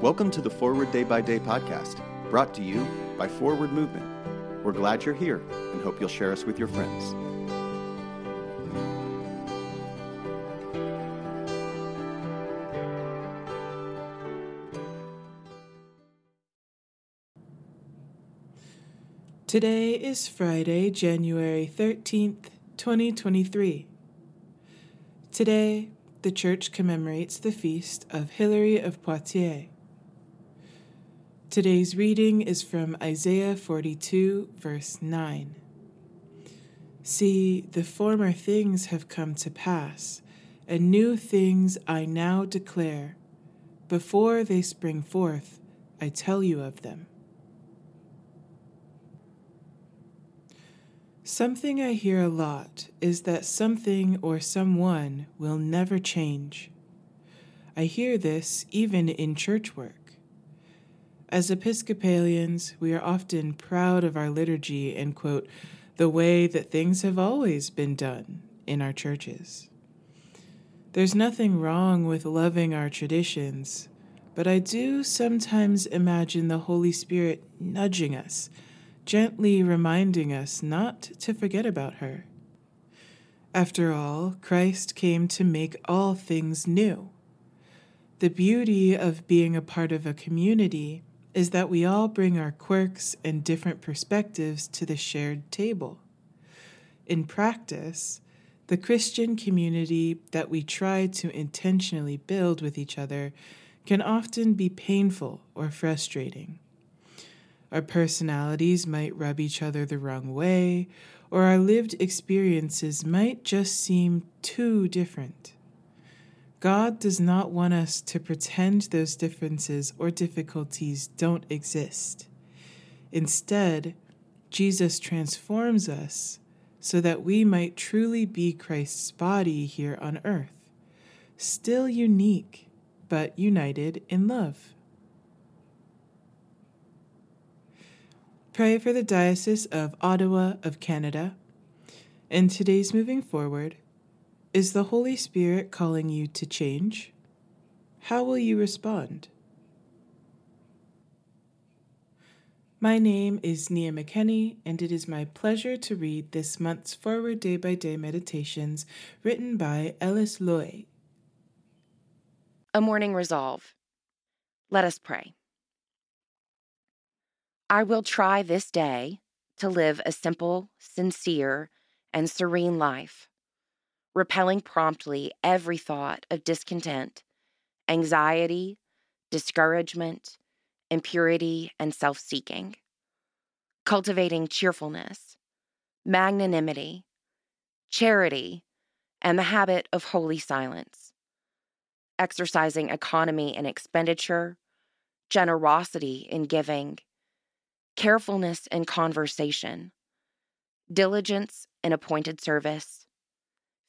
Welcome to the Forward Day by Day podcast, brought to you by Forward Movement. We're glad you're here and hope you'll share us with your friends. Today is Friday, January 13th, 2023. Today, the Church commemorates the feast of Hilary of Poitiers. Today's reading is from Isaiah 42, verse 9. See, the former things have come to pass, and new things I now declare. Before they spring forth, I tell you of them. Something I hear a lot is that something or someone will never change. I hear this even in church work. As Episcopalians, we are often proud of our liturgy and quote, the way that things have always been done in our churches. There's nothing wrong with loving our traditions, but I do sometimes imagine the Holy Spirit nudging us gently reminding us not to forget about her. After all, Christ came to make all things new. The beauty of being a part of a community is that we all bring our quirks and different perspectives to the shared table. In practice, the Christian community that we try to intentionally build with each other can often be painful or frustrating. Our personalities might rub each other the wrong way, or our lived experiences might just seem too different. God does not want us to pretend those differences or difficulties don't exist. Instead, Jesus transforms us so that we might truly be Christ's body here on earth, still unique, but united in love. Pray for the Diocese of Ottawa of Canada. In today's moving forward, is the Holy Spirit calling you to change? How will you respond? My name is Nia McKenney, and it is my pleasure to read this month's Forward Day by Day Meditations written by Ellis Loy. A morning resolve. Let us pray. I will try this day to live a simple, sincere, and serene life, repelling promptly every thought of discontent, anxiety, discouragement, impurity, and self seeking, cultivating cheerfulness, magnanimity, charity, and the habit of holy silence, exercising economy in expenditure, generosity in giving carefulness in conversation, diligence in appointed service,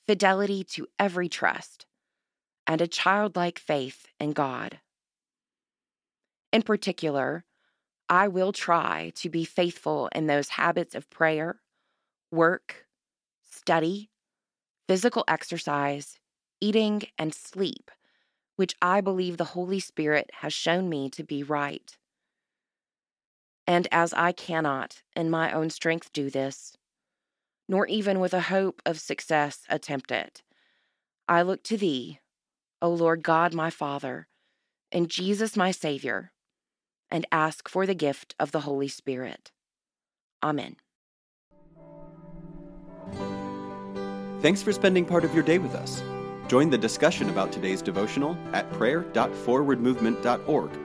fidelity to every trust, and a childlike faith in God. In particular, I will try to be faithful in those habits of prayer, work, study, physical exercise, eating, and sleep, which I believe the Holy Spirit has shown me to be right. And as I cannot in my own strength do this, nor even with a hope of success attempt it, I look to Thee, O Lord God my Father, and Jesus my Savior, and ask for the gift of the Holy Spirit. Amen. Thanks for spending part of your day with us. Join the discussion about today's devotional at prayer.forwardmovement.org